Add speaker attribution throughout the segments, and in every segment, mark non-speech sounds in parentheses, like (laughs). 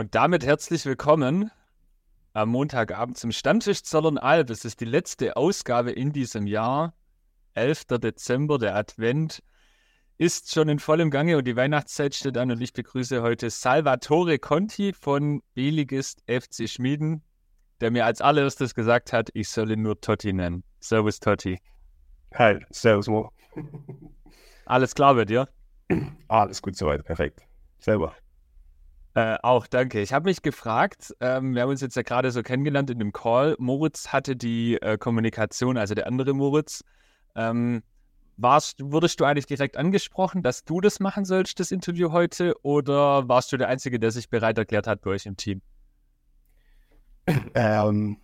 Speaker 1: Und damit herzlich willkommen am Montagabend zum Stammtisch Zollernalb. Es ist die letzte Ausgabe in diesem Jahr. 11. Dezember, der Advent ist schon in vollem Gange und die Weihnachtszeit steht an. Und ich begrüße heute Salvatore Conti von Beligist FC Schmieden, der mir als allererstes gesagt hat, ich soll ihn nur Totti nennen. Servus Totti.
Speaker 2: Hi, servus Mo.
Speaker 1: Alles klar bei dir?
Speaker 2: Alles gut soweit, perfekt. Selber.
Speaker 1: Äh, auch, danke. Ich habe mich gefragt, ähm, wir haben uns jetzt ja gerade so kennengelernt in dem Call. Moritz hatte die äh, Kommunikation, also der andere Moritz. Ähm, warst, wurdest du eigentlich direkt angesprochen, dass du das machen sollst, das Interview heute, oder warst du der Einzige, der sich bereit erklärt hat bei euch im Team?
Speaker 2: Ähm,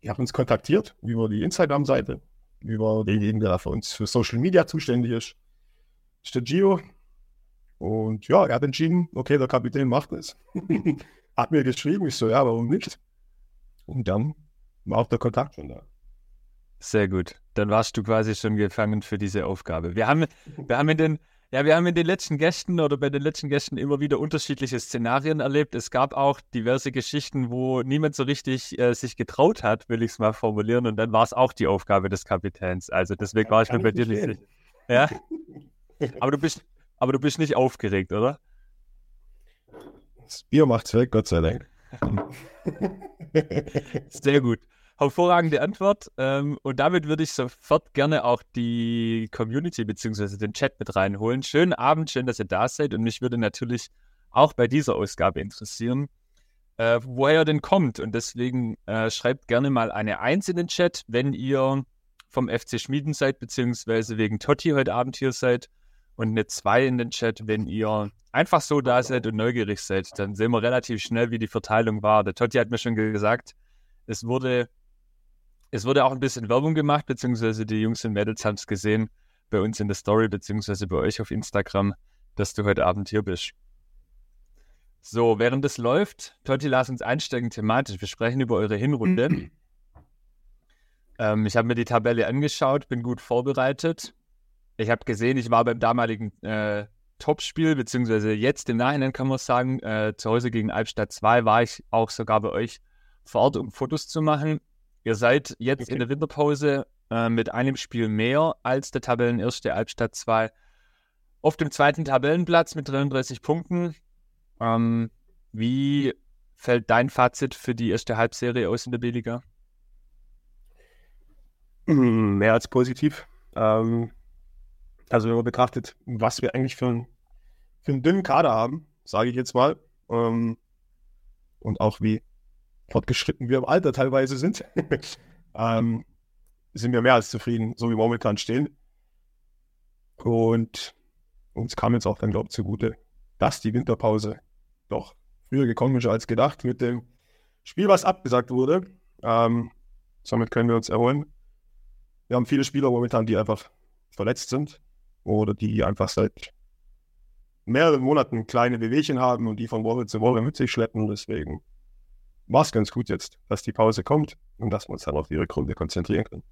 Speaker 2: ihr habt uns kontaktiert über die Instagram-Seite, über denjenigen, der für uns für Social Media zuständig ist. Ist der Gio, und ja, er hat entschieden, okay, der Kapitän macht es. (laughs) hat mir geschrieben, ich so, ja, warum nicht? Und dann war auch der Kontakt schon da.
Speaker 1: Sehr gut. Dann warst du quasi schon gefangen für diese Aufgabe. Wir haben, wir haben in den, ja, wir haben in den letzten Gästen oder bei den letzten Gästen immer wieder unterschiedliche Szenarien erlebt. Es gab auch diverse Geschichten, wo niemand so richtig äh, sich getraut hat, will ich es mal formulieren. Und dann war es auch die Aufgabe des Kapitäns. Also deswegen war ich mir bei dir nicht sicher. Ja. (laughs) Aber du bist, aber du bist nicht aufgeregt, oder?
Speaker 2: Das Bier macht's weg, Gott sei Dank. (laughs)
Speaker 1: Sehr gut. Hervorragende Antwort. Ähm, und damit würde ich sofort gerne auch die Community bzw. den Chat mit reinholen. Schönen Abend, schön, dass ihr da seid. Und mich würde natürlich auch bei dieser Ausgabe interessieren, äh, woher ihr denn kommt. Und deswegen äh, schreibt gerne mal eine Eins in den Chat, wenn ihr vom FC Schmieden seid, beziehungsweise wegen Totti heute Abend hier seid und eine 2 in den Chat, wenn ihr einfach so da seid und neugierig seid. Dann sehen wir relativ schnell, wie die Verteilung war. Der Totti hat mir schon gesagt, es wurde, es wurde auch ein bisschen Werbung gemacht, beziehungsweise die Jungs und Mädels haben es gesehen bei uns in der Story, beziehungsweise bei euch auf Instagram, dass du heute Abend hier bist. So, während es läuft, Totti, lass uns einsteigen thematisch. Wir sprechen über eure Hinrunde. (clears throat) ähm, ich habe mir die Tabelle angeschaut, bin gut vorbereitet. Ich habe gesehen, ich war beim damaligen äh, Topspiel, beziehungsweise jetzt im Nachhinein kann man sagen, äh, zu Hause gegen Albstadt 2 war ich auch sogar bei euch vor Ort, um Fotos zu machen. Ihr seid jetzt okay. in der Winterpause äh, mit einem Spiel mehr als der Tabellenerste Albstadt 2 auf dem zweiten Tabellenplatz mit 33 Punkten. Ähm, wie fällt dein Fazit für die erste Halbserie aus in der B-Liga? (clears throat)
Speaker 2: Mehr als positiv. Ähm, also wenn man betrachtet, was wir eigentlich für, ein, für einen dünnen Kader haben, sage ich jetzt mal, ähm, und auch wie fortgeschritten wir im Alter teilweise sind, (laughs) ähm, sind wir mehr als zufrieden, so wie wir momentan stehen. Und uns kam jetzt auch dann, glaube ich, zugute, dass die Winterpause doch früher gekommen ist als gedacht mit dem Spiel, was abgesagt wurde. Ähm, somit können wir uns erholen. Wir haben viele Spieler momentan, die einfach verletzt sind oder die einfach seit mehreren Monaten kleine Wehwehchen haben und die von Woche zu Woche mit sich schleppen. Deswegen war es ganz gut jetzt, dass die Pause kommt und dass wir uns dann auf die Rückrunde konzentrieren können.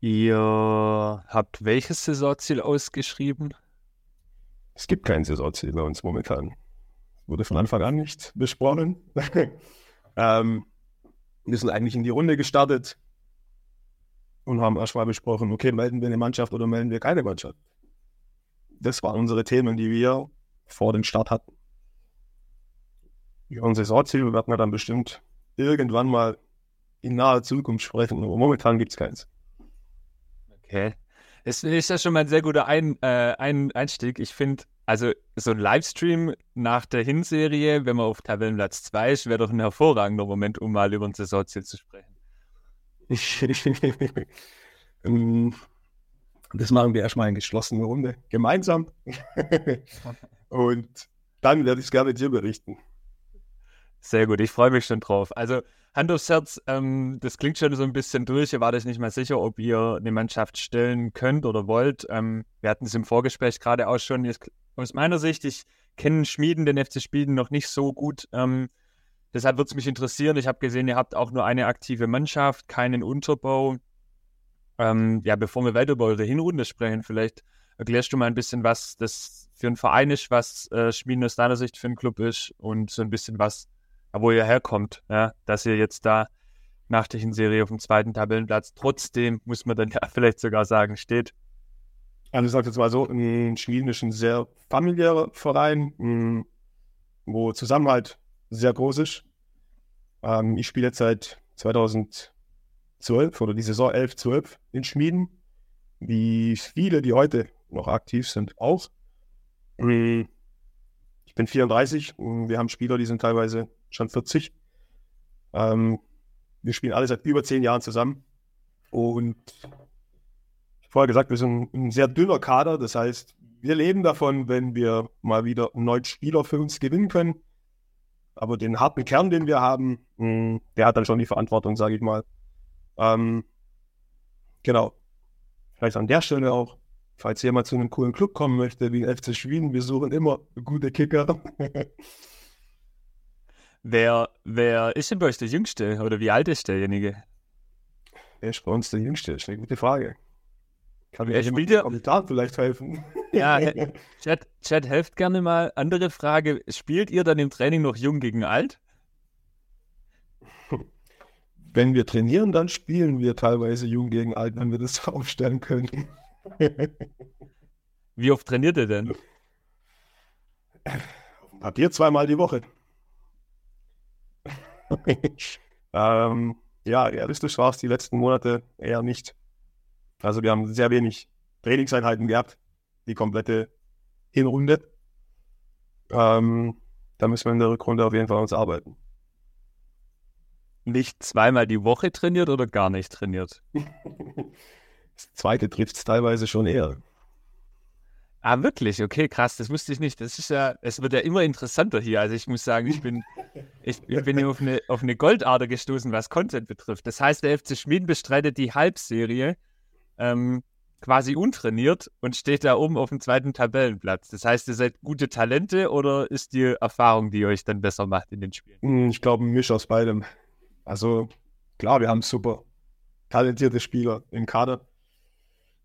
Speaker 1: Ihr habt welches Saisonziel ausgeschrieben?
Speaker 2: Es gibt kein Saisonziel bei uns momentan. Wurde von Anfang an nicht besprochen. (laughs) ähm, wir sind eigentlich in die Runde gestartet und haben erstmal besprochen, okay, melden wir eine Mannschaft oder melden wir keine Mannschaft. Das waren unsere Themen, die wir vor dem Start hatten. Über unser Saisonziel werden wir dann bestimmt irgendwann mal in naher Zukunft sprechen, aber momentan gibt es keins.
Speaker 1: Okay. Es ist ja schon mal ein sehr guter ein, äh, ein Einstieg. Ich finde, also so ein Livestream nach der Hinserie, wenn man auf Tabellenplatz 2 ist, wäre doch ein hervorragender Moment, um mal über ein Saisonziel zu sprechen. (laughs)
Speaker 2: Ähm, das machen wir erstmal in geschlossener Runde gemeinsam. (laughs) Und dann werde ich es gerne dir berichten.
Speaker 1: Sehr gut, ich freue mich schon drauf. Also Hand aufs Herz, ähm, das klingt schon so ein bisschen durch. Ihr wart euch nicht mal sicher, ob ihr eine Mannschaft stellen könnt oder wollt. Ähm, wir hatten es im Vorgespräch gerade auch schon. Aus meiner Sicht, ich kenne Schmieden, den FC Schmieden noch nicht so gut. Ähm, Deshalb würde es mich interessieren. Ich habe gesehen, ihr habt auch nur eine aktive Mannschaft, keinen Unterbau. Ähm, ja, bevor wir weiter über eure Hinrunde sprechen, vielleicht erklärst du mal ein bisschen, was das für ein Verein ist, was äh, Schmieden aus deiner Sicht für ein Club ist und so ein bisschen was, wo ihr herkommt, ja, dass ihr jetzt da nach der Hinserie auf dem zweiten Tabellenplatz trotzdem, muss man dann (laughs) ja vielleicht sogar sagen, steht.
Speaker 2: Also ich sage jetzt mal so, Schmieden ist ein sehr familiärer Verein, wo Zusammenhalt sehr groß ist. Ähm, ich spiele jetzt seit 2012 oder die Saison 11, 12 in Schmieden, wie viele, die heute noch aktiv sind, auch. Ich bin 34, wir haben Spieler, die sind teilweise schon 40. Ähm, wir spielen alle seit über zehn Jahren zusammen. Und ich vorher gesagt, wir sind ein sehr dünner Kader. Das heißt, wir leben davon, wenn wir mal wieder einen neuen Spieler für uns gewinnen können. Aber den harten Kern, den wir haben, hm, der hat dann schon die Verantwortung, sage ich mal. Ähm, genau. Vielleicht an der Stelle auch, falls jemand zu einem coolen Club kommen möchte, wie FC Schweden, wir suchen immer gute Kicker. (laughs)
Speaker 1: wer, wer ist denn bei euch der Jüngste oder wie alt ist derjenige?
Speaker 2: Wer ist bei uns der Jüngste? Das ist eine gute Frage.
Speaker 1: Kann mir jemand ja,
Speaker 2: Kommentar vielleicht helfen?
Speaker 1: Ja, (laughs) Chat, Chat, helft gerne mal. Andere Frage: Spielt ihr dann im Training noch jung gegen alt? (laughs)
Speaker 2: Wenn wir trainieren, dann spielen wir teilweise jung gegen alt, wenn wir das (laughs) aufstellen können.
Speaker 1: Wie oft trainiert ihr denn?
Speaker 2: Auf dem Papier zweimal die Woche. ähm, ja, realistisch war es die letzten Monate eher nicht. Also wir haben sehr wenig Trainingseinheiten gehabt, die komplette Hinrunde. Ähm, da müssen wir in der Rückrunde auf jeden Fall uns arbeiten.
Speaker 1: Nicht zweimal die Woche trainiert oder gar nicht trainiert? (laughs)
Speaker 2: das zweite trifft es teilweise schon eher.
Speaker 1: Ah, wirklich? Okay, krass, das wusste ich nicht. Das ist ja, es wird ja immer interessanter hier. Also ich muss sagen, ich bin, ich, ich bin hier auf eine, auf eine Goldader gestoßen, was Content betrifft. Das heißt, der FC Schmieden bestreitet die Halbserie ähm, quasi untrainiert und steht da oben auf dem zweiten Tabellenplatz. Das heißt, ihr seid gute Talente oder ist die Erfahrung, die euch dann besser macht in den Spielen?
Speaker 2: Hm, ich glaube, ein Misch aus beidem. Also klar, wir haben super talentierte Spieler im Kader.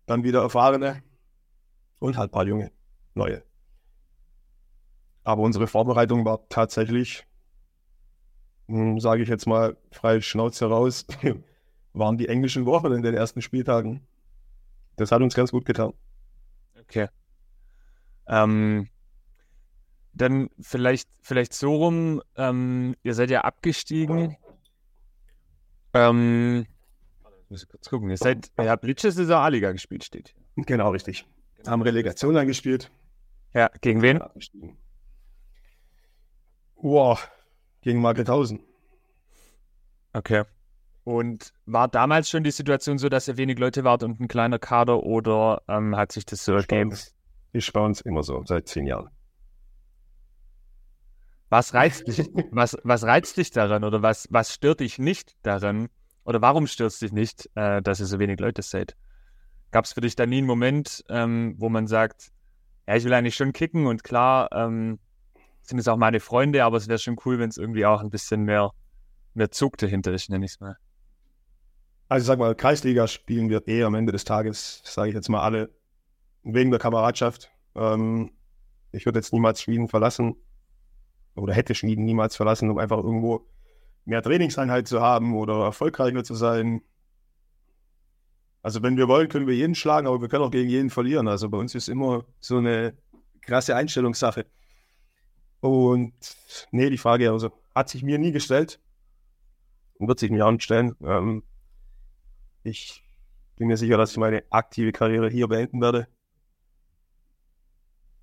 Speaker 2: Dann wieder erfahrene und halt ein paar junge, neue. Aber unsere Vorbereitung war tatsächlich, hm, sage ich jetzt mal frei Schnauze raus, (laughs) waren die englischen Wochen in den ersten Spieltagen. Das hat uns ganz gut getan.
Speaker 1: Okay. Ähm, dann vielleicht, vielleicht so rum, ähm, ihr seid ja abgestiegen. Ähm, muss ich kurz gucken. Ihr seid, ihr habt Saison A-Liga gespielt, steht.
Speaker 2: Genau, richtig. Haben Relegation angespielt.
Speaker 1: Ja, gegen wen?
Speaker 2: Boah, gegen Margrethausen.
Speaker 1: Okay. Und war damals schon die Situation so, dass ihr wenig Leute wart und ein kleiner Kader oder ähm, hat sich das so ergeben?
Speaker 2: Ist bei uns immer so, seit zehn Jahren.
Speaker 1: Was reizt dich, was, was reizt dich daran oder was, was stört dich nicht daran? Oder warum stört es dich nicht, äh, dass ihr so wenig Leute seid? Gab es für dich da nie einen Moment, ähm, wo man sagt, ja, ich will eigentlich schon kicken und klar, ähm, sind es auch meine Freunde, aber es wäre schon cool, wenn es irgendwie auch ein bisschen mehr, mehr Zug dahinter ist, nenne ich es mal.
Speaker 2: Also ich sag mal, Kreisliga spielen wir eh am Ende des Tages, sage ich jetzt mal alle, wegen der Kameradschaft. Ähm, ich würde jetzt niemals Schmieden verlassen oder hätte Schmieden niemals verlassen, um einfach irgendwo mehr Trainingseinheit zu haben oder erfolgreicher zu sein. Also wenn wir wollen, können wir jeden schlagen, aber wir können auch gegen jeden verlieren. Also bei uns ist immer so eine krasse Einstellungssache. Und nee, die Frage also, hat sich mir nie gestellt und wird sich mir auch nicht stellen. Ähm, ich bin mir sicher, dass ich meine aktive Karriere hier beenden werde.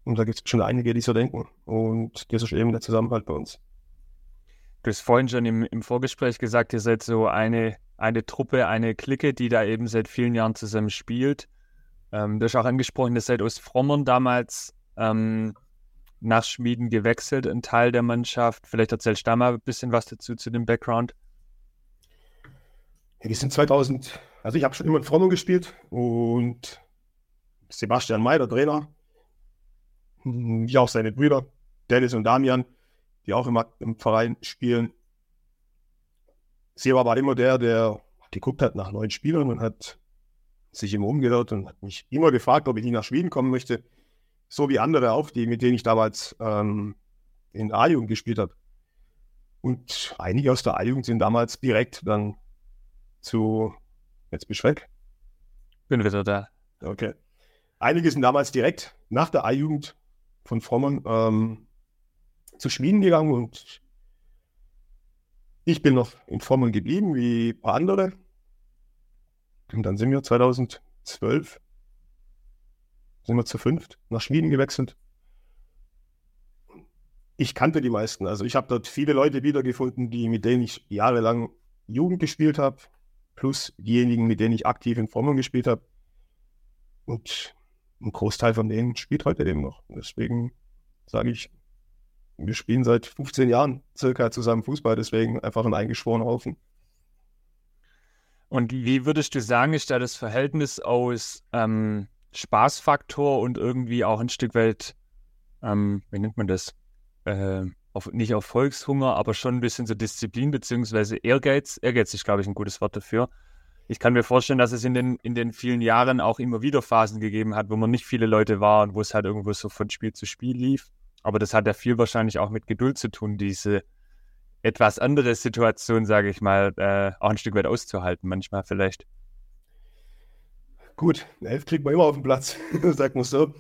Speaker 2: Und da gibt es schon einige, die so denken. Und das ist eben der Zusammenhalt bei uns.
Speaker 1: Du hast vorhin schon im, im Vorgespräch gesagt, ihr seid so eine, eine Truppe, eine Clique, die da eben seit vielen Jahren zusammen spielt. Ähm, du hast auch angesprochen, ihr seid aus Frommern damals ähm, nach Schmieden gewechselt, ein Teil der Mannschaft. Vielleicht erzählst du da mal ein bisschen was dazu, zu dem Background.
Speaker 2: Ja, wir sind 2000, also ich habe schon immer in Frommern gespielt und Sebastian May, der Trainer, wie auch seine Brüder, Dennis und Damian, die auch immer im Verein spielen. Seba war immer der, der geguckt hat nach neuen Spielern und hat sich immer umgehört und hat mich immer gefragt, ob ich nicht nach Schweden kommen möchte. So wie andere auch, die, mit denen ich damals ähm, in A-Jugend gespielt habe. Und einige aus der A-Jugend sind damals direkt dann zu, jetzt bist du weg.
Speaker 1: Bin wieder da.
Speaker 2: Okay. Einige sind damals direkt nach der A-Jugend von Frommern ähm, zu Schmieden gegangen und ich bin noch in Frommern geblieben, wie ein paar andere. Und dann sind wir 2012 sind wir zu fünft nach Schmieden gewechselt. Ich kannte die meisten. Also ich habe dort viele Leute wiedergefunden, die, mit denen ich jahrelang Jugend gespielt habe, plus diejenigen, mit denen ich aktiv in Frommern gespielt habe. Und ein Großteil von denen spielt heute eben noch. Deswegen sage ich, wir spielen seit 15 Jahren circa zusammen Fußball, deswegen einfach ein eingeschworener Haufen.
Speaker 1: Und wie würdest du sagen, ist da das Verhältnis aus ähm, Spaßfaktor und irgendwie auch ein Stück weit, ähm, wie nennt man das? Äh, auf, nicht auf Volkshunger, aber schon ein bisschen so Disziplin beziehungsweise Ehrgeiz. Ehrgeiz ist, glaube ich, ein gutes Wort dafür. Ich kann mir vorstellen, dass es in den, in den vielen Jahren auch immer wieder Phasen gegeben hat, wo man nicht viele Leute war und wo es halt irgendwo so von Spiel zu Spiel lief. Aber das hat ja viel wahrscheinlich auch mit Geduld zu tun, diese etwas andere Situation, sage ich mal, äh, auch ein Stück weit auszuhalten, manchmal vielleicht.
Speaker 2: Gut, elf kriegt man immer auf den Platz, (laughs) sagt man so.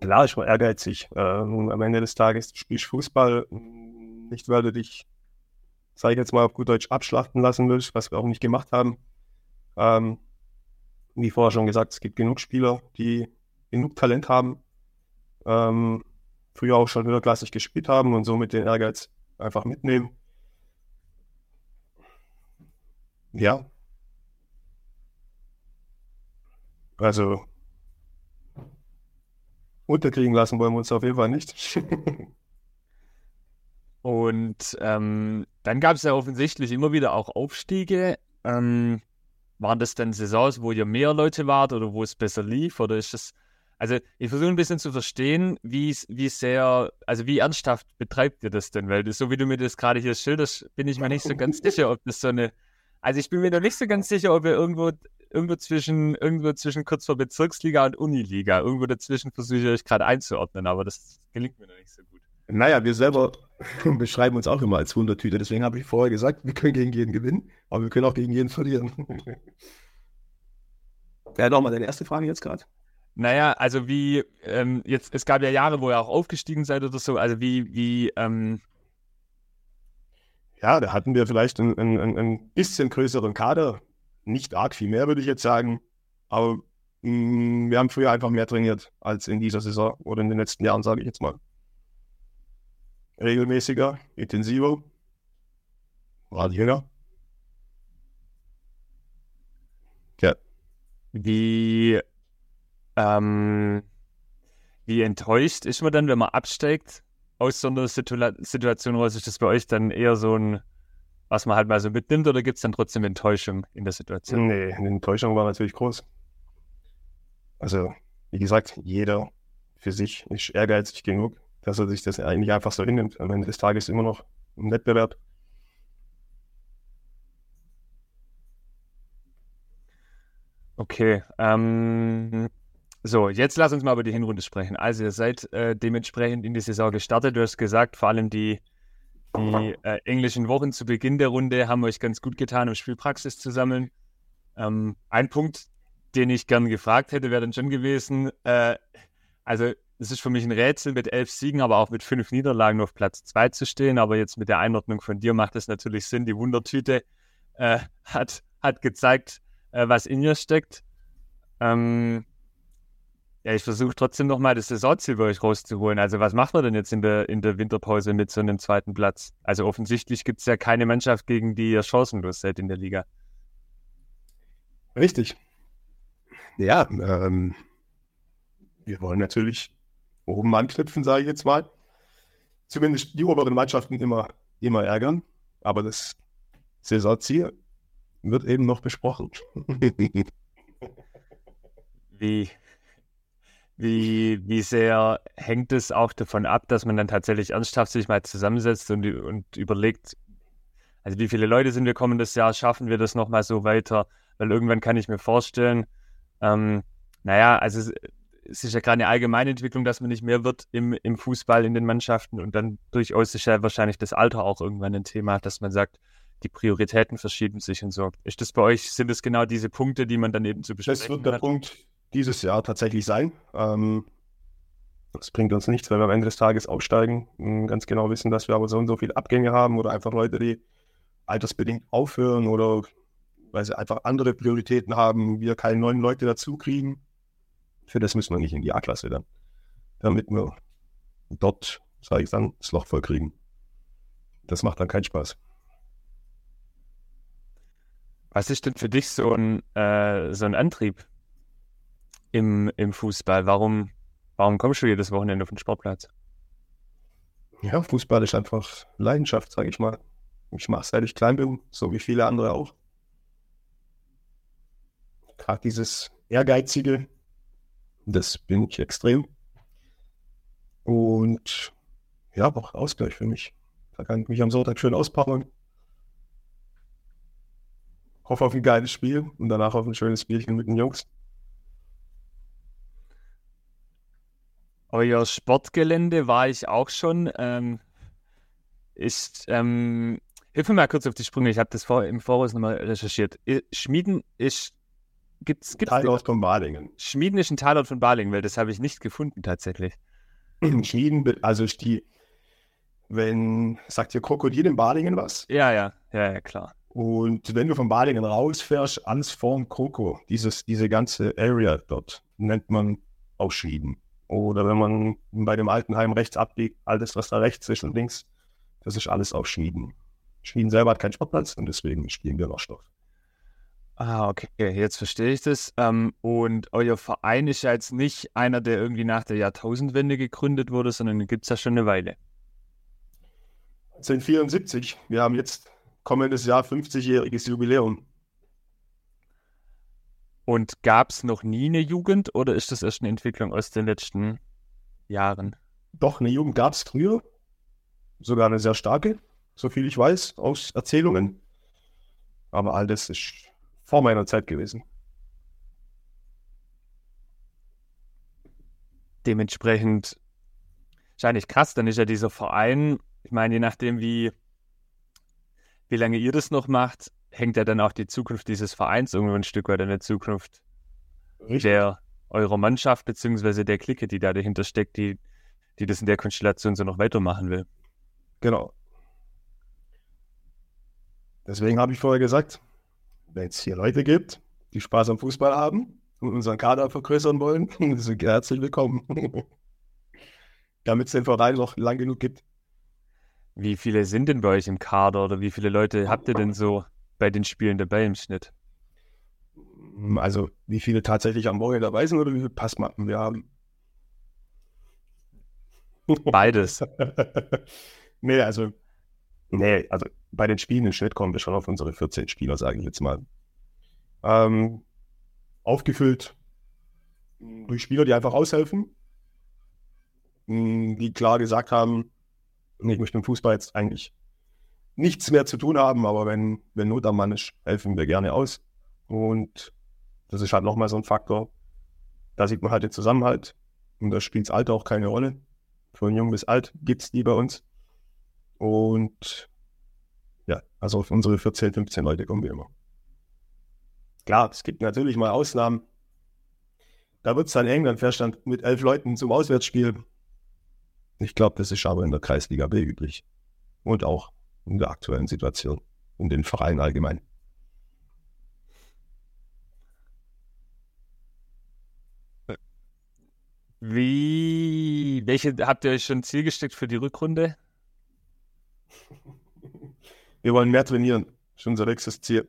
Speaker 2: Klar, ich war ehrgeizig. Ähm, am Ende des Tages spielst Fußball, nicht weil du dich, sage ich jetzt mal auf gut Deutsch, abschlachten lassen willst, was wir auch nicht gemacht haben. Ähm, wie vorher schon gesagt, es gibt genug Spieler, die genug Talent haben, ähm, früher auch schon höherklassig gespielt haben und somit den Ehrgeiz einfach mitnehmen. Ja. Also unterkriegen lassen wollen wir uns auf jeden Fall nicht. (laughs)
Speaker 1: und ähm, dann gab es ja offensichtlich immer wieder auch Aufstiege. Ähm, waren das dann Saisons, wo ihr mehr Leute wart oder wo es besser lief? Oder ist das also ich versuche ein bisschen zu verstehen, wie, wie sehr, also wie ernsthaft betreibt ihr das denn? Weil das, so wie du mir das gerade hier schilderst, bin ich mir nicht so ganz sicher, ob das so eine, also ich bin mir noch nicht so ganz sicher, ob wir irgendwo, irgendwo zwischen, irgendwo zwischen kurz vor Bezirksliga und Uniliga, irgendwo dazwischen versuche ich euch gerade einzuordnen, aber das gelingt mir noch nicht so gut.
Speaker 2: Naja, wir selber (laughs) beschreiben uns auch immer als Wundertüte, deswegen habe ich vorher gesagt, wir können gegen jeden gewinnen, aber wir können auch gegen jeden verlieren. (laughs) Ja, nochmal deine erste Frage jetzt gerade.
Speaker 1: Naja, also wie, ähm, jetzt, es gab ja Jahre, wo ihr auch aufgestiegen seid oder so, also wie, wie, ähm
Speaker 2: Ja, da hatten wir vielleicht einen, einen, ein bisschen größeren Kader. Nicht arg viel mehr, würde ich jetzt sagen. Aber mh, mm, wir haben früher einfach mehr trainiert als in dieser Saison oder in den letzten Jahren, sage ich jetzt mal. Regelmäßiger, intensiver, war jünger.
Speaker 1: Ja. Wie ähm, wie enttäuscht ist man dann, wenn man absteigt aus so einer Situ Situation raus? Ist das bei euch dann eher so ein, was man halt mal so mitnimmt oder gibt es dann trotzdem Enttäuschung in der Situation?
Speaker 2: Nee, die Enttäuschung war natürlich groß. Also, wie gesagt, jeder für sich ist ehrgeizig genug, dass er sich das eigentlich einfach so hinnimmt. Am Ende des Tages immer noch im Wettbewerb.
Speaker 1: Okay, ähm, so, jetzt lass uns mal über die Hinrunde sprechen. Also, ihr seid äh, dementsprechend in die Saison gestartet. Du hast gesagt, vor allem die, die äh, englischen Wochen zu Beginn der Runde haben euch ganz gut getan, um Spielpraxis zu sammeln. Ähm, ein Punkt, den ich gern gefragt hätte, wäre dann schon gewesen, äh, also es ist für mich ein Rätsel, mit elf Siegen, aber auch mit fünf Niederlagen auf Platz zwei zu stehen. Aber jetzt mit der Einordnung von dir macht es natürlich Sinn. Die Wundertüte äh, hat, hat gezeigt, äh, was in ihr steckt. Ähm, ja, ich versuche trotzdem nochmal das Saisonziel bei euch rauszuholen. Also was macht man denn jetzt in der, in der Winterpause mit so einem zweiten Platz? Also offensichtlich gibt es ja keine Mannschaft, gegen die ihr chancenlos seid in der Liga.
Speaker 2: Richtig. Ja, ähm, wir wollen natürlich oben anknüpfen, sage ich jetzt mal. Zumindest die oberen Mannschaften immer, immer ärgern. Aber das Saisonziel wird eben noch besprochen. (laughs)
Speaker 1: Wie, wie, wie sehr hängt es auch davon ab, dass man dann tatsächlich ernsthaft sich mal zusammensetzt und, und überlegt, also wie viele Leute sind wir kommendes Jahr, schaffen wir das nochmal so weiter? Weil irgendwann kann ich mir vorstellen, Ähm, naja, also es, es ist ja gerade eine allgemeine Entwicklung, dass man nicht mehr wird im, im Fußball in den Mannschaften und dann durchaus ist ja wahrscheinlich das Alter auch irgendwann ein Thema, dass man sagt, die Prioritäten verschieben sich und so. Ist das bei euch, sind es genau diese Punkte, die man dann eben zu besprechen
Speaker 2: Das wird der hat? Punkt dieses Jahr tatsächlich sein. Ähm, das bringt uns nichts, wenn wir am Ende des Tages aufsteigen und ganz genau wissen, dass wir aber so und so viele Abgänge haben oder einfach Leute, die altersbedingt aufhören oder weil sie einfach andere Prioritäten haben, wir keine neuen Leute dazu kriegen. Für das müssen wir nicht in die A-Klasse dann, damit wir dort, sage ich dann, das Loch voll kriegen. Das macht dann keinen Spaß.
Speaker 1: Was ist denn für dich so ein, äh, so ein Antrieb im, im Fußball? Warum, warum kommst du jedes Wochenende auf den Sportplatz?
Speaker 2: Ja, Fußball ist einfach Leidenschaft, sage ich mal. Ich mache es seit ich klein bin, so wie viele andere auch. Gerade dieses Ehrgeizige, das bin ich extrem. Und ja, auch Ausgleich für mich. Da kann ich mich am Sonntag schön auspowern, hoffe auf ein geiles Spiel und danach auf ein schönes Spielchen mit den Jungs.
Speaker 1: Euer Sportgelände war ich auch schon. Ähm, ist, ähm, hilf mir mal kurz auf die Sprünge. Ich habe das vor, im Voraus nochmal recherchiert. Schmieden ist. Gibt's, gibt's
Speaker 2: Teilort von Balingen.
Speaker 1: Schmieden ist ein Teilort von Balingen, weil das habe ich nicht gefunden tatsächlich.
Speaker 2: Schmieden, also die, wenn, sagt ihr Krokodil in Balingen was?
Speaker 1: Ja, ja, ja, ja, klar.
Speaker 2: Und wenn du von Balingen rausfährst, alles vorm Kroko, dieses, diese ganze Area dort, nennt man auch Schieden. Oder wenn man bei dem Altenheim rechts abbiegt, alles, was da rechts ist und links, das ist alles auch Schmieden. Schmieden selber hat keinen Sportplatz und deswegen spielen wir noch Stoff.
Speaker 1: Ah, okay, jetzt verstehe ich das. Ähm, und euer Verein ist ja jetzt nicht einer, der irgendwie nach der Jahrtausendwende gegründet wurde, sondern gibt es ja schon eine Weile.
Speaker 2: 1974. Wir haben jetzt kommendes Jahr 50-jähriges Jubiläum.
Speaker 1: Und gab es noch nie eine Jugend oder ist das erst eine Entwicklung aus den letzten Jahren?
Speaker 2: Doch, eine Jugend gab es früher. Sogar eine sehr starke, so viel ich weiß, aus Erzählungen. Aber all das ist vor meiner Zeit gewesen.
Speaker 1: Dementsprechend wahrscheinlich krass, dann ist ja dieser Verein, ich meine, je nachdem, wie wie lange ihr das noch macht, hängt ja dann auch die Zukunft dieses Vereins irgendwo ein Stück weit an der Zukunft Richtig. der eurer Mannschaft beziehungsweise der Clique, die da dahinter steckt, die, die das in der Konstellation so noch weitermachen will.
Speaker 2: Genau. Deswegen habe ich vorher gesagt, wenn es hier Leute gibt, die Spaß am Fußball haben und unseren Kader vergrößern wollen, (laughs) sind herzlich willkommen. (laughs) Damit es den Verein noch lang genug gibt.
Speaker 1: Wie viele sind denn bei euch im Kader oder wie viele Leute habt ihr denn so bei den Spielen dabei im Schnitt?
Speaker 2: Also, wie viele tatsächlich am Wochenende dabei sind oder wie viele Passmappen wir haben?
Speaker 1: Beides. (laughs)
Speaker 2: nee, also, nee, also bei den Spielen im Schnitt kommen wir schon auf unsere 14 Spieler, sage ich jetzt mal. Ähm, aufgefüllt durch Spieler, die einfach aushelfen, die klar gesagt haben, ich möchte im Fußball jetzt eigentlich nichts mehr zu tun haben, aber wenn, wenn Not am Mann ist, helfen wir gerne aus. Und das ist halt nochmal so ein Faktor. Da sieht man halt den Zusammenhalt. Und da spielt das Alter auch keine Rolle. Von jung bis alt gibt es die bei uns. Und ja, also auf unsere 14, 15 Leute kommen wir immer. Klar, es gibt natürlich mal Ausnahmen. Da wird es dann eng, dann fährst du mit elf Leuten zum Auswärtsspiel. Ich glaube, das ist aber in der Kreisliga B üblich. Und auch in der aktuellen Situation, in den Vereinen allgemein.
Speaker 1: Wie, welche habt ihr euch schon Ziel gesteckt für die Rückrunde?
Speaker 2: Wir wollen mehr trainieren. Ist unser nächstes Ziel.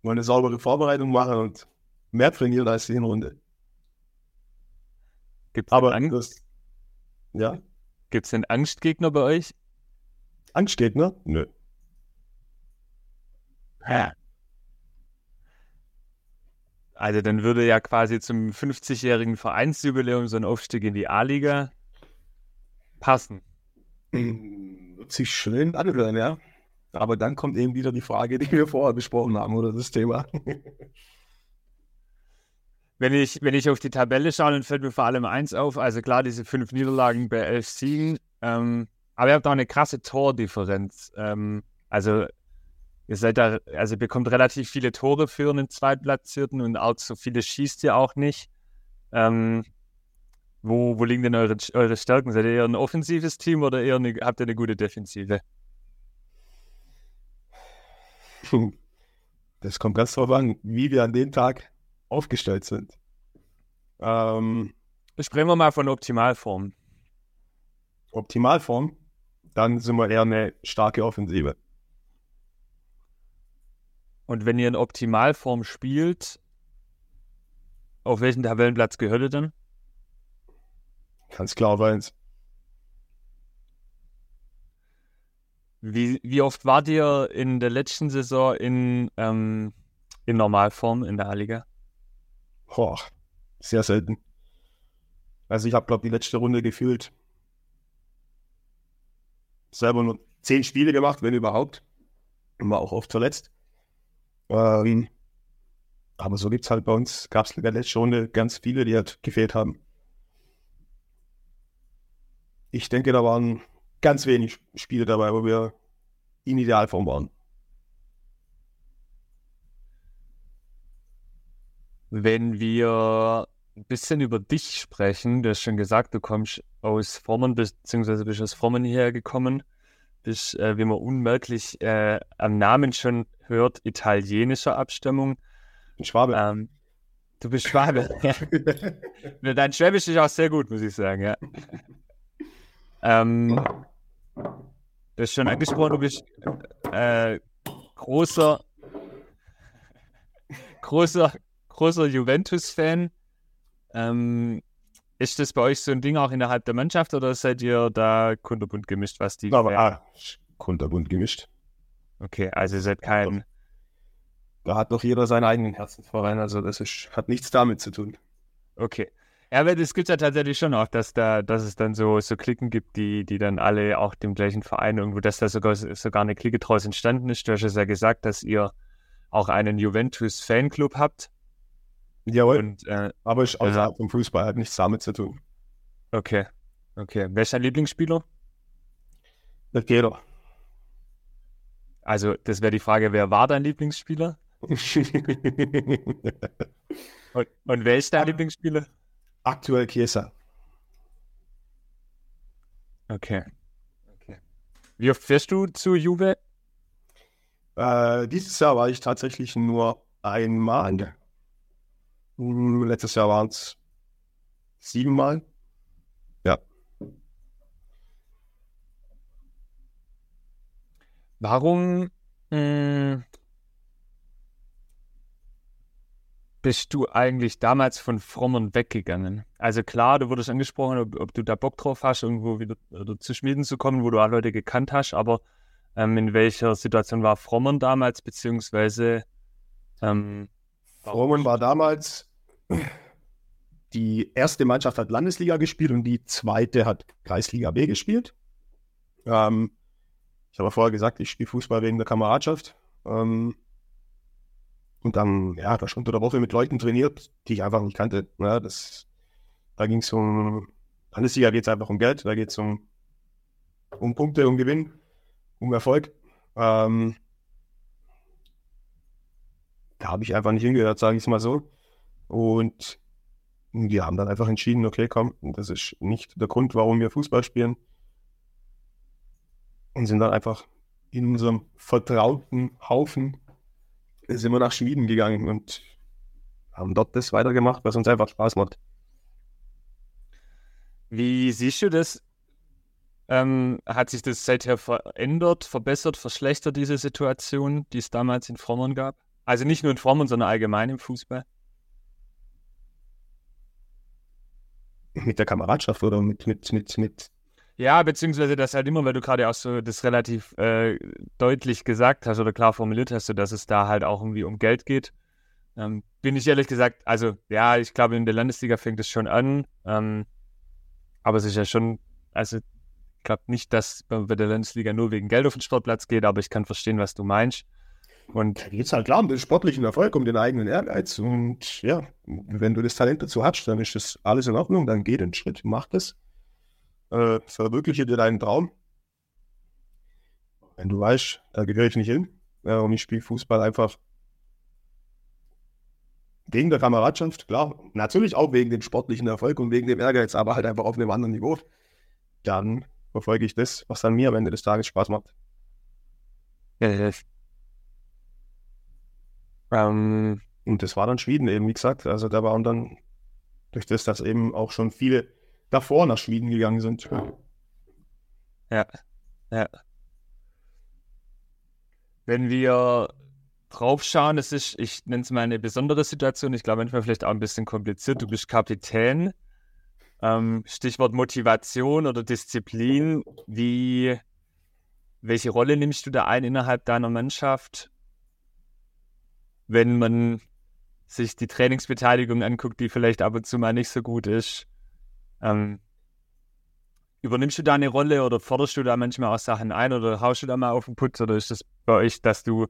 Speaker 2: Wir wollen eine saubere Vorbereitung machen und mehr trainieren als die Hinrunde.
Speaker 1: Gibt's Aber das, ja. Gibt es denn Angstgegner bei euch?
Speaker 2: Angstgegner? Nö.
Speaker 1: Ja. Also dann würde ja quasi zum 50-jährigen Vereinsjubiläum so ein Aufstieg in die A-Liga passen. (clears throat)
Speaker 2: Wird sich schön anhören, ja. Aber dann kommt eben wieder die Frage, die wir vorher besprochen haben, oder das Thema. (laughs)
Speaker 1: wenn ich, wenn ich auf die Tabelle schaue, dann fällt mir vor allem eins auf. Also klar, diese fünf Niederlagen bei elf Siegen. Ähm, aber ihr habt auch eine krasse Tordifferenz. Ähm, also ihr seid da, also ihr bekommt relativ viele Tore für einen Zweitplatzierten und auch so viele schießt ihr auch nicht. Ähm, wo, wo liegen denn eure, eure Stärken? Seid ihr eher ein offensives Team oder eher eine, habt ihr eine gute Defensive?
Speaker 2: Das kommt ganz drauf an, wie wir an dem Tag aufgestellt sind.
Speaker 1: Ähm, Sprechen wir mal von Optimalform.
Speaker 2: Optimalform, dann sind wir eher eine starke Offensive.
Speaker 1: Und wenn ihr in Optimalform spielt, auf welchen Tabellenplatz gehört ihr dann?
Speaker 2: Ganz klar auf eins.
Speaker 1: Wie, wie oft wart ihr in der letzten Saison in, ähm, in Normalform in der A-Liga?
Speaker 2: Boah, sehr selten. Also ich habe, glaube ich, die letzte Runde gefühlt selber nur zehn Spiele gemacht, wenn überhaupt. Und war auch oft verletzt. Ähm, aber so gibt es halt bei uns, gab es in der letzten Runde ganz viele, die halt gefehlt haben. Ich denke, da waren ganz wenig Spiele dabei, wo wir in Idealform waren.
Speaker 1: Wenn wir ein bisschen über dich sprechen, du hast schon gesagt, du kommst aus Formen, beziehungsweise bist aus Formen hierher gekommen, bist, äh, wie man unmerklich äh, am Namen schon hört, italienischer Abstammung.
Speaker 2: Schwabe.
Speaker 1: Ähm, du bist Schwabe. (laughs) ja. Dein Schwäbisch ist auch sehr gut, muss ich sagen, ja. Ähm, du hast schon angesprochen, du bist äh, großer, großer, großer Juventus-Fan. Ähm, ist das bei euch so ein Ding auch innerhalb der Mannschaft oder seid ihr da kunterbunt gemischt, was die.
Speaker 2: Aber ah, kunterbunt gemischt.
Speaker 1: Okay, also ihr seid kein.
Speaker 2: Da hat doch jeder seinen eigenen Herzensverein, also das ist, hat nichts damit zu tun.
Speaker 1: Okay. Ja, aber das gibt es ja tatsächlich schon auch, dass da, dass es dann so, so Klicken gibt, die, die dann alle auch dem gleichen Verein irgendwo, dass da sogar, sogar eine Clique draus entstanden ist. Du hast ja gesagt, dass ihr auch einen Juventus-Fanclub habt.
Speaker 2: Jawohl. Und, äh, aber ich außerhalb ja. vom Fußball hat nichts damit zu tun.
Speaker 1: Okay. Okay. Wer ist dein Lieblingsspieler?
Speaker 2: Der Peter.
Speaker 1: Also, das wäre die Frage, wer war dein Lieblingsspieler? (laughs) und, und wer ist dein Lieblingsspieler?
Speaker 2: Aktuell Chiesa.
Speaker 1: Okay. okay. Wie oft fährst du zu Juve?
Speaker 2: Äh, dieses Jahr war ich tatsächlich nur einmal. Letztes Jahr waren es siebenmal. Ja.
Speaker 1: Warum mh, hm, bist du eigentlich damals von Frommern weggegangen? Also klar, du wurdest angesprochen, ob, ob du da Bock drauf hast, irgendwo wieder, wieder zu Schmieden zu kommen, wo du auch Leute gekannt hast, aber ähm, in welcher Situation war Frommern damals, beziehungsweise
Speaker 2: ähm, Frommern war damals, die erste Mannschaft hat Landesliga gespielt und die zweite hat Kreisliga B gespielt. Ähm, ich habe vorher gesagt, ich spiele Fußball wegen der Kameradschaft. Ähm, und dann, ja, da schon unter der Woche mit Leuten trainiert, die ich einfach nicht kannte. Ja, das, da ging es um, Landesliga geht es einfach um Geld, da geht es um, um Punkte, um Gewinn, um Erfolg. Ähm, da habe ich einfach nicht hingehört, sage ich es mal so. Und wir haben dann einfach entschieden, okay, komm, das ist nicht der Grund, warum wir Fußball spielen. Und sind dann einfach in unserem vertrauten Haufen sind wir nach Schweden gegangen und haben dort das weitergemacht, was uns einfach Spaß macht.
Speaker 1: Wie siehst du das? Ähm, hat sich das seither verändert, verbessert, verschlechtert, diese Situation, die es damals in Frommern gab? Also nicht nur in Frommern, sondern allgemein im Fußball?
Speaker 2: Mit der Kameradschaft oder mit, mit, mit, mit
Speaker 1: ja, beziehungsweise das halt immer, weil du gerade auch so das relativ äh, deutlich gesagt hast oder klar formuliert hast, so dass es da halt auch irgendwie um Geld geht. Ähm, bin ich ehrlich gesagt, also ja, ich glaube, in der Landesliga fängt es schon an. Ähm, aber es ist ja schon, also ich glaube nicht, dass bei der Landesliga nur wegen Geld auf den Sportplatz geht, aber ich kann verstehen, was du meinst.
Speaker 2: Und da geht es halt klar um den sportlichen Erfolg, um den eigenen Ehrgeiz. Und ja, wenn du das Talent dazu hast, dann ist das alles in Ordnung. Dann geh den Schritt, mach das. Äh, verwirkliche dir deinen Traum. Wenn du weißt, da gehöre ich nicht hin äh, und ich spiele Fußball einfach wegen der Kameradschaft, klar. Natürlich auch wegen dem sportlichen Erfolg und wegen dem Ehrgeiz, aber halt einfach auf einem anderen Niveau. Dann verfolge ich das, was dann mir am Ende des Tages Spaß macht. Ja, ja. Ähm, und das war dann Schweden eben, wie gesagt. Also da waren dann durch das, dass eben auch schon viele davor nach Schweden gegangen sind.
Speaker 1: Ja, ja. Wenn wir draufschauen, das ist, ich nenne es mal eine besondere Situation. Ich glaube, manchmal vielleicht auch ein bisschen kompliziert. Du bist Kapitän. Ähm, Stichwort Motivation oder Disziplin. Wie, welche Rolle nimmst du da ein innerhalb deiner Mannschaft? Wenn man sich die Trainingsbeteiligung anguckt, die vielleicht ab und zu mal nicht so gut ist. Ähm, übernimmst du da eine Rolle oder forderst du da manchmal auch Sachen ein oder haust du da mal auf den Putz oder ist das bei euch, dass du,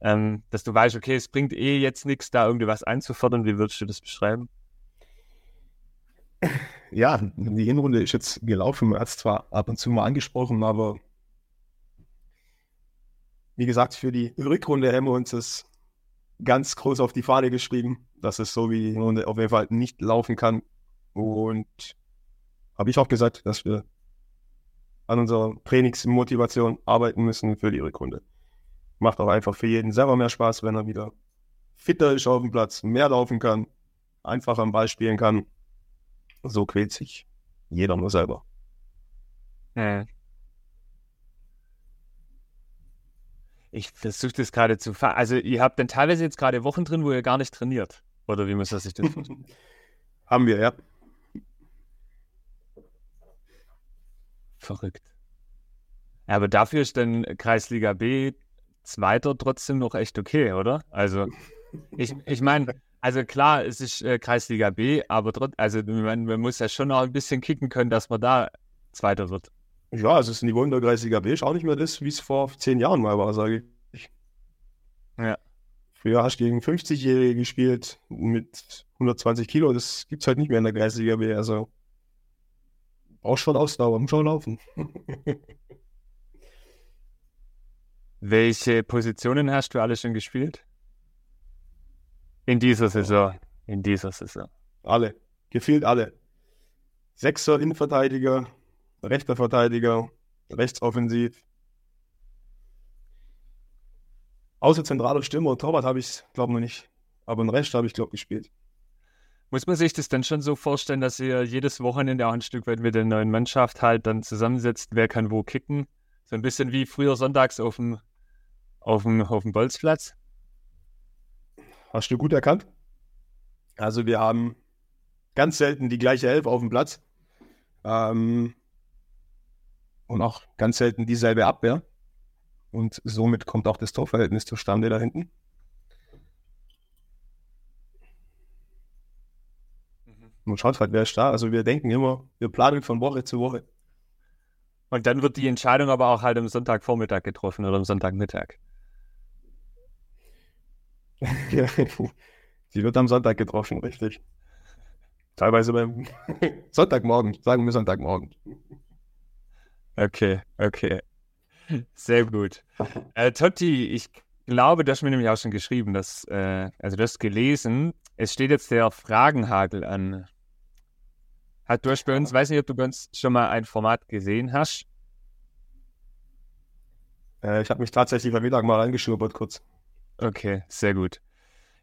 Speaker 1: ähm, dass du weißt, okay, es bringt eh jetzt nichts, da irgendwie was einzufordern? Wie würdest du das beschreiben?
Speaker 2: Ja, die Hinrunde ist jetzt gelaufen. Man hat es zwar ab und zu mal angesprochen, aber wie gesagt, für die Rückrunde haben wir uns das ganz groß auf die Fahne geschrieben, dass es so wie auf jeden Fall nicht laufen kann. Und habe ich auch gesagt, dass wir an unserer Trainingsmotivation arbeiten müssen für die Rückrunde. Macht auch einfach für jeden selber mehr Spaß, wenn er wieder fitter ist auf dem Platz, mehr laufen kann, einfacher am Ball spielen kann. So quält sich jeder nur selber.
Speaker 1: Ja. Ich versuche das gerade zu fahren. Also, ihr habt dann teilweise jetzt gerade Wochen drin, wo ihr gar nicht trainiert. Oder wie muss man sich das (laughs) vorstellen?
Speaker 2: Haben wir, ja.
Speaker 1: Verrückt. Aber dafür ist dann Kreisliga B Zweiter trotzdem noch echt okay, oder? Also, ich, ich meine, also klar, es ist äh, Kreisliga B, aber trotzdem, also man, man muss ja schon auch ein bisschen kicken können, dass man da Zweiter wird.
Speaker 2: Ja, also das Niveau in der Kreisliga B ist auch nicht mehr das, wie es vor zehn Jahren mal war, sage ich. Ja. Früher hast du gegen 50-Jährige gespielt mit 120 Kilo, das gibt es halt nicht mehr in der Kreisliga B. Also brauchst schon Ausdauer, muss schon laufen. (laughs)
Speaker 1: Welche Positionen hast du alle schon gespielt? In dieser Saison. In dieser Saison.
Speaker 2: Alle. Gefühlt alle. Sechser Innenverteidiger, rechter Verteidiger, rechtsoffensiv. Außer zentraler Stürmer und Torwart habe ich es, glaube ich, noch nicht. Aber den Rest habe ich, glaube ich, gespielt.
Speaker 1: Muss man sich das dann schon so vorstellen, dass ihr jedes Wochenende auch ein Stück weit mit der neuen Mannschaft halt dann zusammensetzt, wer kann wo kicken? So ein bisschen wie früher sonntags auf dem, auf dem, auf dem Bolzplatz?
Speaker 2: Hast du gut erkannt? Also wir haben ganz selten die gleiche Elf auf dem Platz. Ähm, und auch ganz selten dieselbe Abwehr. Und somit kommt auch das Torverhältnis zustande da hinten. Mhm. Man schaut halt, wer ist da. Also wir denken immer, wir planen von Woche zu Woche.
Speaker 1: Und dann wird die Entscheidung aber auch halt am Sonntagvormittag getroffen oder am Sonntagmittag. (laughs)
Speaker 2: die wird am Sonntag getroffen, richtig. Teilweise beim (laughs) Sonntagmorgen, sagen wir Sonntagmorgen.
Speaker 1: Okay, okay. Sehr gut. (laughs) Äh, Totti, ich glaube, du hast mir nämlich auch schon geschrieben, dass, äh, also du hast gelesen, es steht jetzt der Fragenhagel an. Hat, du hast bei uns, weiß nicht, ob du bei uns schon mal ein Format gesehen hast.
Speaker 2: Äh, ich habe mich tatsächlich am Mittag mal reingeschnuppert kurz.
Speaker 1: Okay, sehr gut.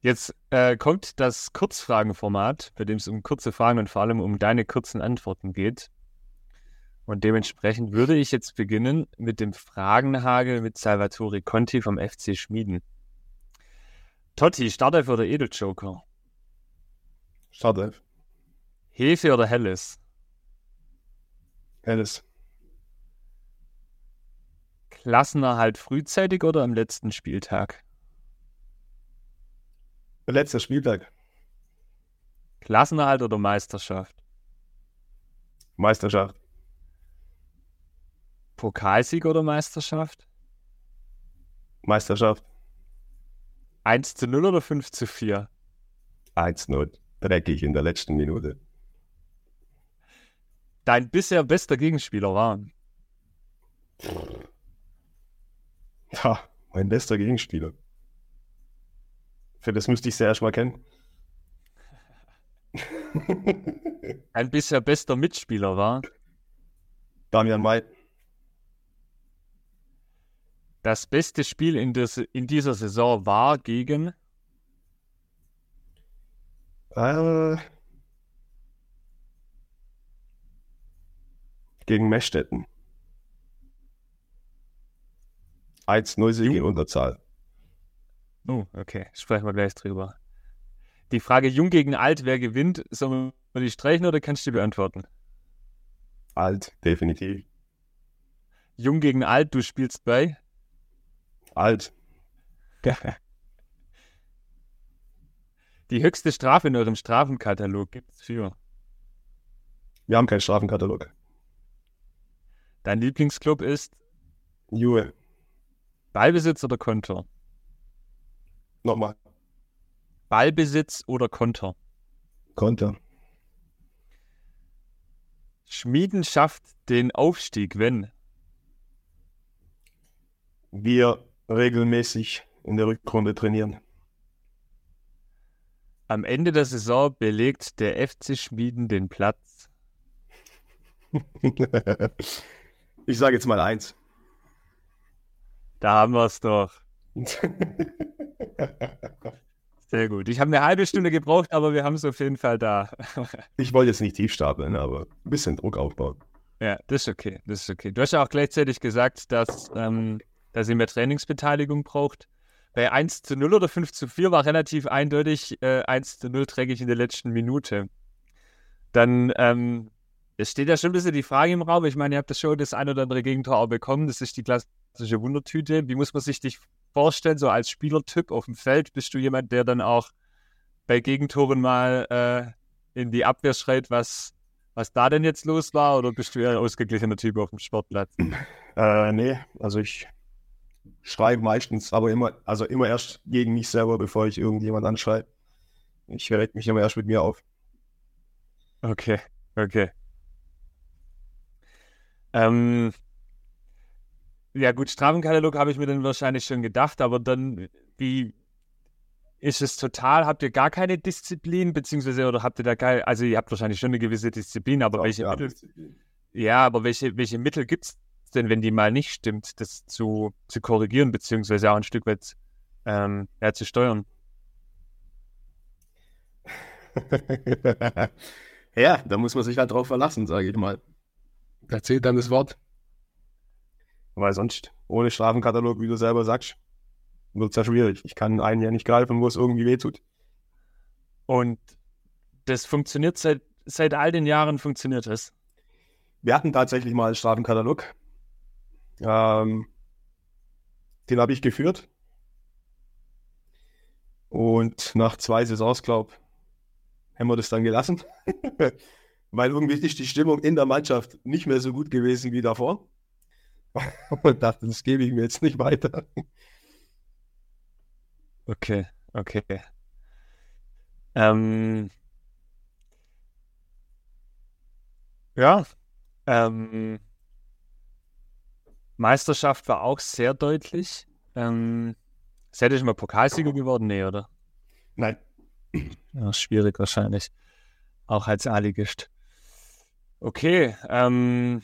Speaker 1: Jetzt äh, kommt das Kurzfragenformat, bei dem es um kurze Fragen und vor allem um deine kurzen Antworten geht. Und dementsprechend würde ich jetzt beginnen mit dem Fragenhagel mit Salvatore Conti vom FC Schmieden. Totti, Startelf oder Edeljoker?
Speaker 2: Startelf.
Speaker 1: Hefe oder Helles?
Speaker 2: Helles.
Speaker 1: Klassenerhalt frühzeitig oder am letzten Spieltag?
Speaker 2: Der letzte Spieltag.
Speaker 1: Klassenerhalt oder Meisterschaft?
Speaker 2: Meisterschaft.
Speaker 1: Pokalsieg oder Meisterschaft?
Speaker 2: Meisterschaft.
Speaker 1: 1 zu 0 oder 5 zu 4?
Speaker 2: 1-0. Dreckig in der letzten Minute.
Speaker 1: Dein bisher bester Gegenspieler war?
Speaker 2: Ja, mein bester Gegenspieler. Für das müsste ich sehr erstmal kennen.
Speaker 1: Ein bisher bester Mitspieler war?
Speaker 2: Damian May.
Speaker 1: Das beste Spiel in, des, in dieser Saison war gegen?
Speaker 2: Äh, gegen Meschstetten. 1-0 Sieg in Unterzahl.
Speaker 1: Oh, okay. Sprechen wir gleich drüber. Die Frage Jung gegen Alt, wer gewinnt, sollen wir die streichen oder kannst du die beantworten?
Speaker 2: Alt, definitiv.
Speaker 1: Jung gegen Alt, du spielst bei?
Speaker 2: Alt.
Speaker 1: Die höchste Strafe in eurem Strafenkatalog gibt es für?
Speaker 2: Wir haben keinen Strafenkatalog.
Speaker 1: Dein Lieblingsclub ist
Speaker 2: Juve.
Speaker 1: Ballbesitz oder Konter?
Speaker 2: Nochmal.
Speaker 1: Ballbesitz oder Konter?
Speaker 2: Konter.
Speaker 1: Schmieden schafft den Aufstieg, wenn
Speaker 2: Wir regelmäßig in der Rückrunde trainieren.
Speaker 1: am Ende der Saison belegt der FC Schmieden den Platz. (laughs)
Speaker 2: ich sage jetzt mal eins.
Speaker 1: Da haben wir es doch. (laughs) Sehr gut. Ich habe eine halbe Stunde gebraucht, aber wir haben es auf jeden Fall da. (laughs)
Speaker 2: ich wollte jetzt nicht tief stapeln, aber ein bisschen Druck aufbauen.
Speaker 1: Ja, das ist okay. Das ist okay. Du hast ja auch gleichzeitig gesagt, dass, ähm, dass ihr mehr Trainingsbeteiligung braucht. Bei 1 zu 0 oder 5 zu 4 war relativ eindeutig, äh, 1 zu 0 träge ich in der letzten Minute. Dann ähm, es steht ja schon ein bisschen die Frage im Raum. Ich meine, ihr habt das schon das ein oder andere Gegentor auch bekommen. Das ist die klassische Wundertüte. Wie muss man sich dich vorstellen, so als Spielertyp auf dem Feld? Bist du jemand, der dann auch bei Gegentoren mal äh, in die Abwehr schreit, was, was da denn jetzt los war? Oder bist du eher ein ausgeglichener Typ auf dem Sportplatz?
Speaker 2: Äh, nee, also ich schreibe meistens, aber immer, also immer erst gegen mich selber, bevor ich irgendjemand anschreibe. Ich reg mich immer erst mit mir auf.
Speaker 1: Okay, okay. Ähm, ja gut, Strafenkatalog habe ich mir dann wahrscheinlich schon gedacht, aber dann, wie ist es total, habt ihr gar keine Disziplin, beziehungsweise, oder habt ihr da geil, also ihr habt wahrscheinlich schon eine gewisse Disziplin, aber
Speaker 2: Doch,
Speaker 1: welche
Speaker 2: ja,
Speaker 1: Mittel,
Speaker 2: Disziplin.
Speaker 1: ja, aber welche, welche Mittel gibt es denn, wenn die mal nicht stimmt, das zu, zu korrigieren, beziehungsweise auch ein Stück weit ähm, ja, zu steuern? (laughs)
Speaker 2: ja, da muss man sich halt drauf verlassen, sage ich mal. Da zählt dann das Wort. Weil sonst, ohne Strafenkatalog, wie du selber sagst, wird es ja schwierig. Ich kann einen ja nicht greifen, wo es irgendwie wehtut.
Speaker 1: Und das funktioniert seit, seit all den Jahren, funktioniert es.
Speaker 2: Wir hatten tatsächlich mal einen Strafenkatalog. Ähm, den habe ich geführt. Und nach zwei Saisons, glaube haben wir das dann gelassen. (laughs) Weil irgendwie ist die Stimmung in der Mannschaft nicht mehr so gut gewesen wie davor. (laughs) Und dachte, das gebe ich mir jetzt nicht weiter.
Speaker 1: Okay, okay. Ähm, ja, ähm, Meisterschaft war auch sehr deutlich. Ähm, seid ihr schon mal Pokalsieger geworden? Nee, oder?
Speaker 2: Nein.
Speaker 1: Ja, schwierig wahrscheinlich. Auch als A-Ligist. Okay, ähm,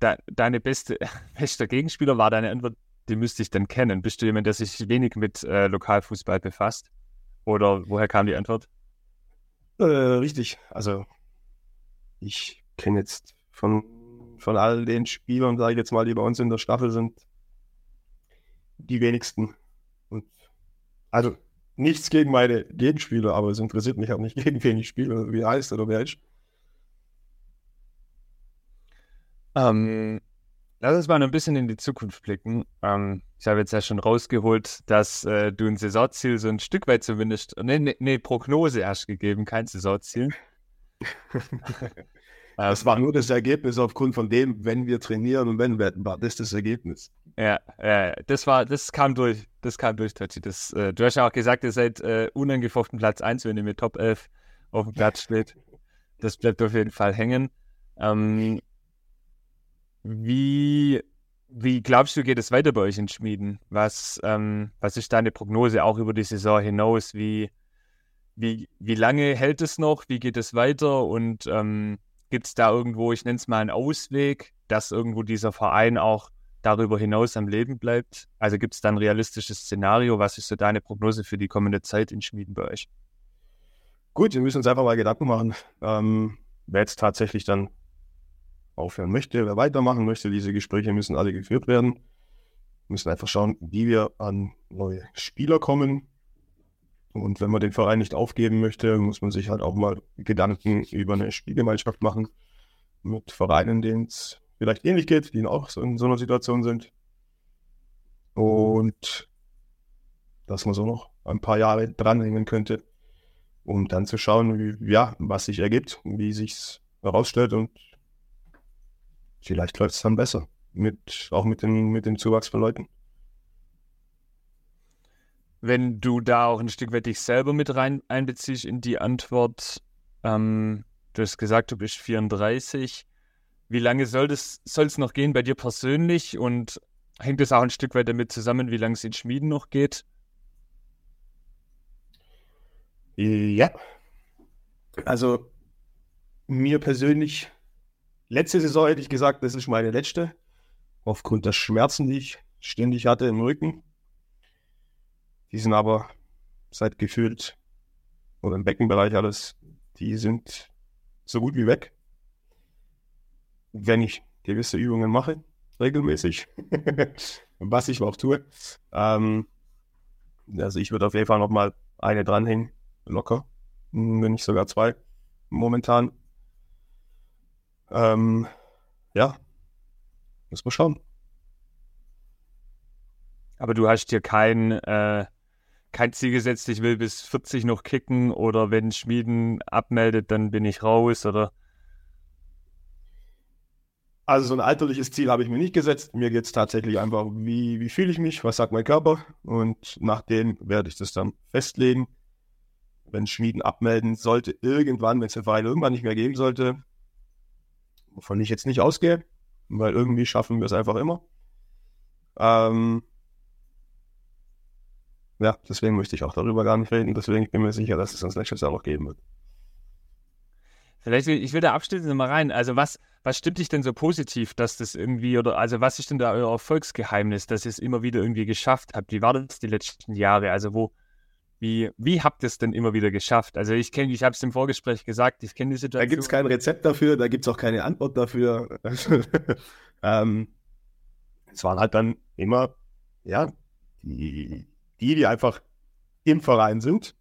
Speaker 1: de deine beste, (laughs) beste Gegenspieler war deine Antwort, die müsste ich dann kennen. Bist du jemand, der sich wenig mit äh, Lokalfußball befasst? Oder woher kam die Antwort?
Speaker 2: Äh, richtig. Also, ich kenne jetzt von, von all den Spielern, sage ich jetzt mal, die bei uns in der Staffel sind, die wenigsten. Und also nichts gegen meine Gegenspieler, aber es interessiert mich auch nicht, (laughs) gegen wen ich spiele, wie er heißt oder wer ist.
Speaker 1: Ähm, lass uns mal noch ein bisschen in die Zukunft blicken. Ähm, ich habe jetzt ja schon rausgeholt, dass äh, du ein Saisonziel so ein Stück weit zumindest, ne, ne, ne Prognose erst gegeben, kein Saisonziel. (laughs)
Speaker 2: Das war nur das Ergebnis aufgrund von dem, wenn wir trainieren und wenn Wetten war. Das ist das Ergebnis.
Speaker 1: Ja, ja, das war, das kam durch. das kam durch, Totti. Das, äh, du hast ja auch gesagt, ihr seid äh, unangefochten Platz 1, wenn ihr mit Top 11 auf dem Platz steht. Das bleibt auf jeden Fall hängen. Ähm, wie, wie glaubst du, geht es weiter bei euch in Schmieden? Was, ähm, was ist deine Prognose auch über die Saison hinaus? Wie, wie, wie lange hält es noch? Wie geht es weiter? Und ähm, gibt es da irgendwo, ich nenne es mal einen Ausweg, dass irgendwo dieser Verein auch darüber hinaus am Leben bleibt? Also gibt es da ein realistisches Szenario? Was ist so deine Prognose für die kommende Zeit in Schmieden bei euch?
Speaker 2: Gut, wir müssen uns einfach mal Gedanken machen, ähm, wer jetzt tatsächlich dann aufhören möchte, wer weitermachen möchte. Diese Gespräche müssen alle geführt werden. Wir müssen einfach schauen, wie wir an neue Spieler kommen. Und wenn man den Verein nicht aufgeben möchte, muss man sich halt auch mal Gedanken über eine Spielgemeinschaft machen mit Vereinen, denen es vielleicht ähnlich geht, die auch in so einer Situation sind. Und dass man so noch ein paar Jahre dranhängen könnte, um dann zu schauen, wie, ja, was sich ergibt, wie sich herausstellt und vielleicht läuft es dann besser. Mit, auch mit dem, mit dem Zuwachs von Leuten.
Speaker 1: Wenn du da auch ein Stück weit dich selber mit rein einbeziehst in die Antwort, ähm, du hast gesagt, du bist 34. Wie lange soll es noch gehen bei dir persönlich und hängt es auch ein Stück weit damit zusammen, wie lange es in Schmieden noch geht?
Speaker 2: Ja. Also mir persönlich Letzte Saison hätte ich gesagt, das ist meine letzte. Aufgrund der Schmerzen, die ich ständig hatte im Rücken. Die sind aber seit gefühlt oder im Beckenbereich alles, die sind so gut wie weg. Wenn ich gewisse Übungen mache, regelmäßig, (laughs) was ich auch tue. Ähm, also ich würde auf jeden Fall nochmal eine dranhängen, locker, wenn nicht sogar zwei momentan. Ähm, ja, muss man schauen.
Speaker 1: Aber du hast dir kein, äh, kein Ziel gesetzt, ich will bis 40 noch kicken oder wenn Schmieden abmeldet, dann bin ich raus oder?
Speaker 2: Also so ein alterliches Ziel habe ich mir nicht gesetzt. Mir geht es tatsächlich einfach, wie, wie fühle ich mich, was sagt mein Körper und nach dem werde ich das dann festlegen. Wenn Schmieden abmelden sollte, irgendwann, wenn es den Verein irgendwann nicht mehr geben sollte, wovon ich jetzt nicht ausgehe, weil irgendwie schaffen wir es einfach immer. Ähm, ja, deswegen möchte ich auch darüber gar nicht reden. Deswegen bin ich mir sicher, dass es uns nächstes Jahr noch geben wird.
Speaker 1: Vielleicht, ich will da abschließend mal rein. Also was, was stimmt dich denn so positiv, dass das irgendwie, oder also was ist denn da euer Erfolgsgeheimnis, dass ihr es immer wieder irgendwie geschafft habt? Wie war das die letzten Jahre? Also wo, wie, wie habt ihr es denn immer wieder geschafft? Also ich kenne, ich habe es im Vorgespräch gesagt, ich kenne die Situation.
Speaker 2: Da gibt es kein Rezept dafür, da gibt es auch keine Antwort dafür. (laughs) ähm, es waren halt dann immer, ja, die, die, die einfach im Verein sind,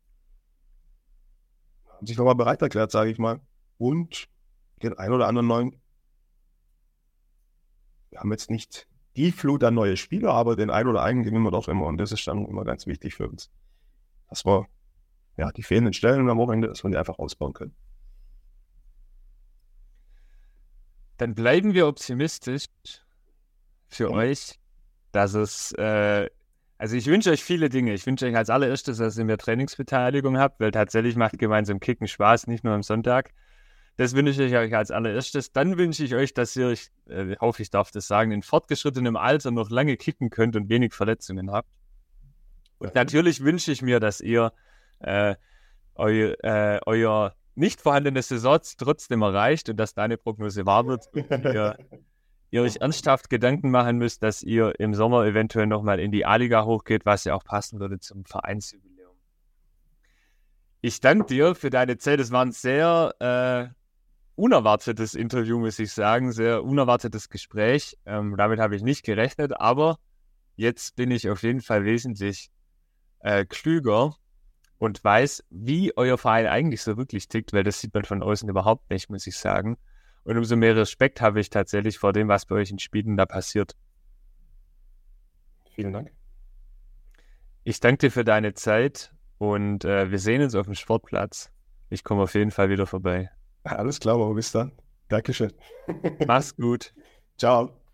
Speaker 2: haben sich nochmal bereit erklärt, sage ich mal. Und den ein oder anderen neuen. Wir haben jetzt nicht die Flut an neue Spieler, aber den ein oder einen gewinnen wir doch immer. Und das ist dann immer ganz wichtig für uns dass wir ja, die fehlenden Stellen am Wochenende, dass wir die einfach ausbauen können.
Speaker 1: Dann bleiben wir optimistisch für ja. euch, dass es, äh, also ich wünsche euch viele Dinge. Ich wünsche euch als allererstes, dass ihr mehr Trainingsbeteiligung habt, weil tatsächlich macht gemeinsam Kicken Spaß, nicht nur am Sonntag. Das wünsche ich euch als allererstes. Dann wünsche ich euch, dass ihr, ich äh, hoffe, ich darf das sagen, in fortgeschrittenem Alter noch lange kicken könnt und wenig Verletzungen habt. Und natürlich wünsche ich mir, dass ihr äh, eu, äh, euer nicht vorhandenes Saison trotzdem erreicht und dass deine Prognose wahr wird. ihr, (laughs) ihr euch ernsthaft Gedanken machen müsst, dass ihr im Sommer eventuell nochmal in die A-Liga hochgeht, was ja auch passen würde zum Vereinsjubiläum. Ich danke dir für deine Zeit. Es war ein sehr äh, unerwartetes Interview, muss ich sagen. Sehr unerwartetes Gespräch. Ähm, damit habe ich nicht gerechnet, aber jetzt bin ich auf jeden Fall wesentlich äh, klüger und weiß, wie euer Verein eigentlich so wirklich tickt, weil das sieht man von außen überhaupt nicht, muss ich sagen. Und umso mehr Respekt habe ich tatsächlich vor dem, was bei euch in Spielen da passiert.
Speaker 2: Vielen Dank.
Speaker 1: Ich danke dir für deine Zeit und äh, wir sehen uns auf dem Sportplatz. Ich komme auf jeden Fall wieder vorbei.
Speaker 2: Alles klar, aber bis dann. Dankeschön.
Speaker 1: Mach's gut.
Speaker 2: Ciao.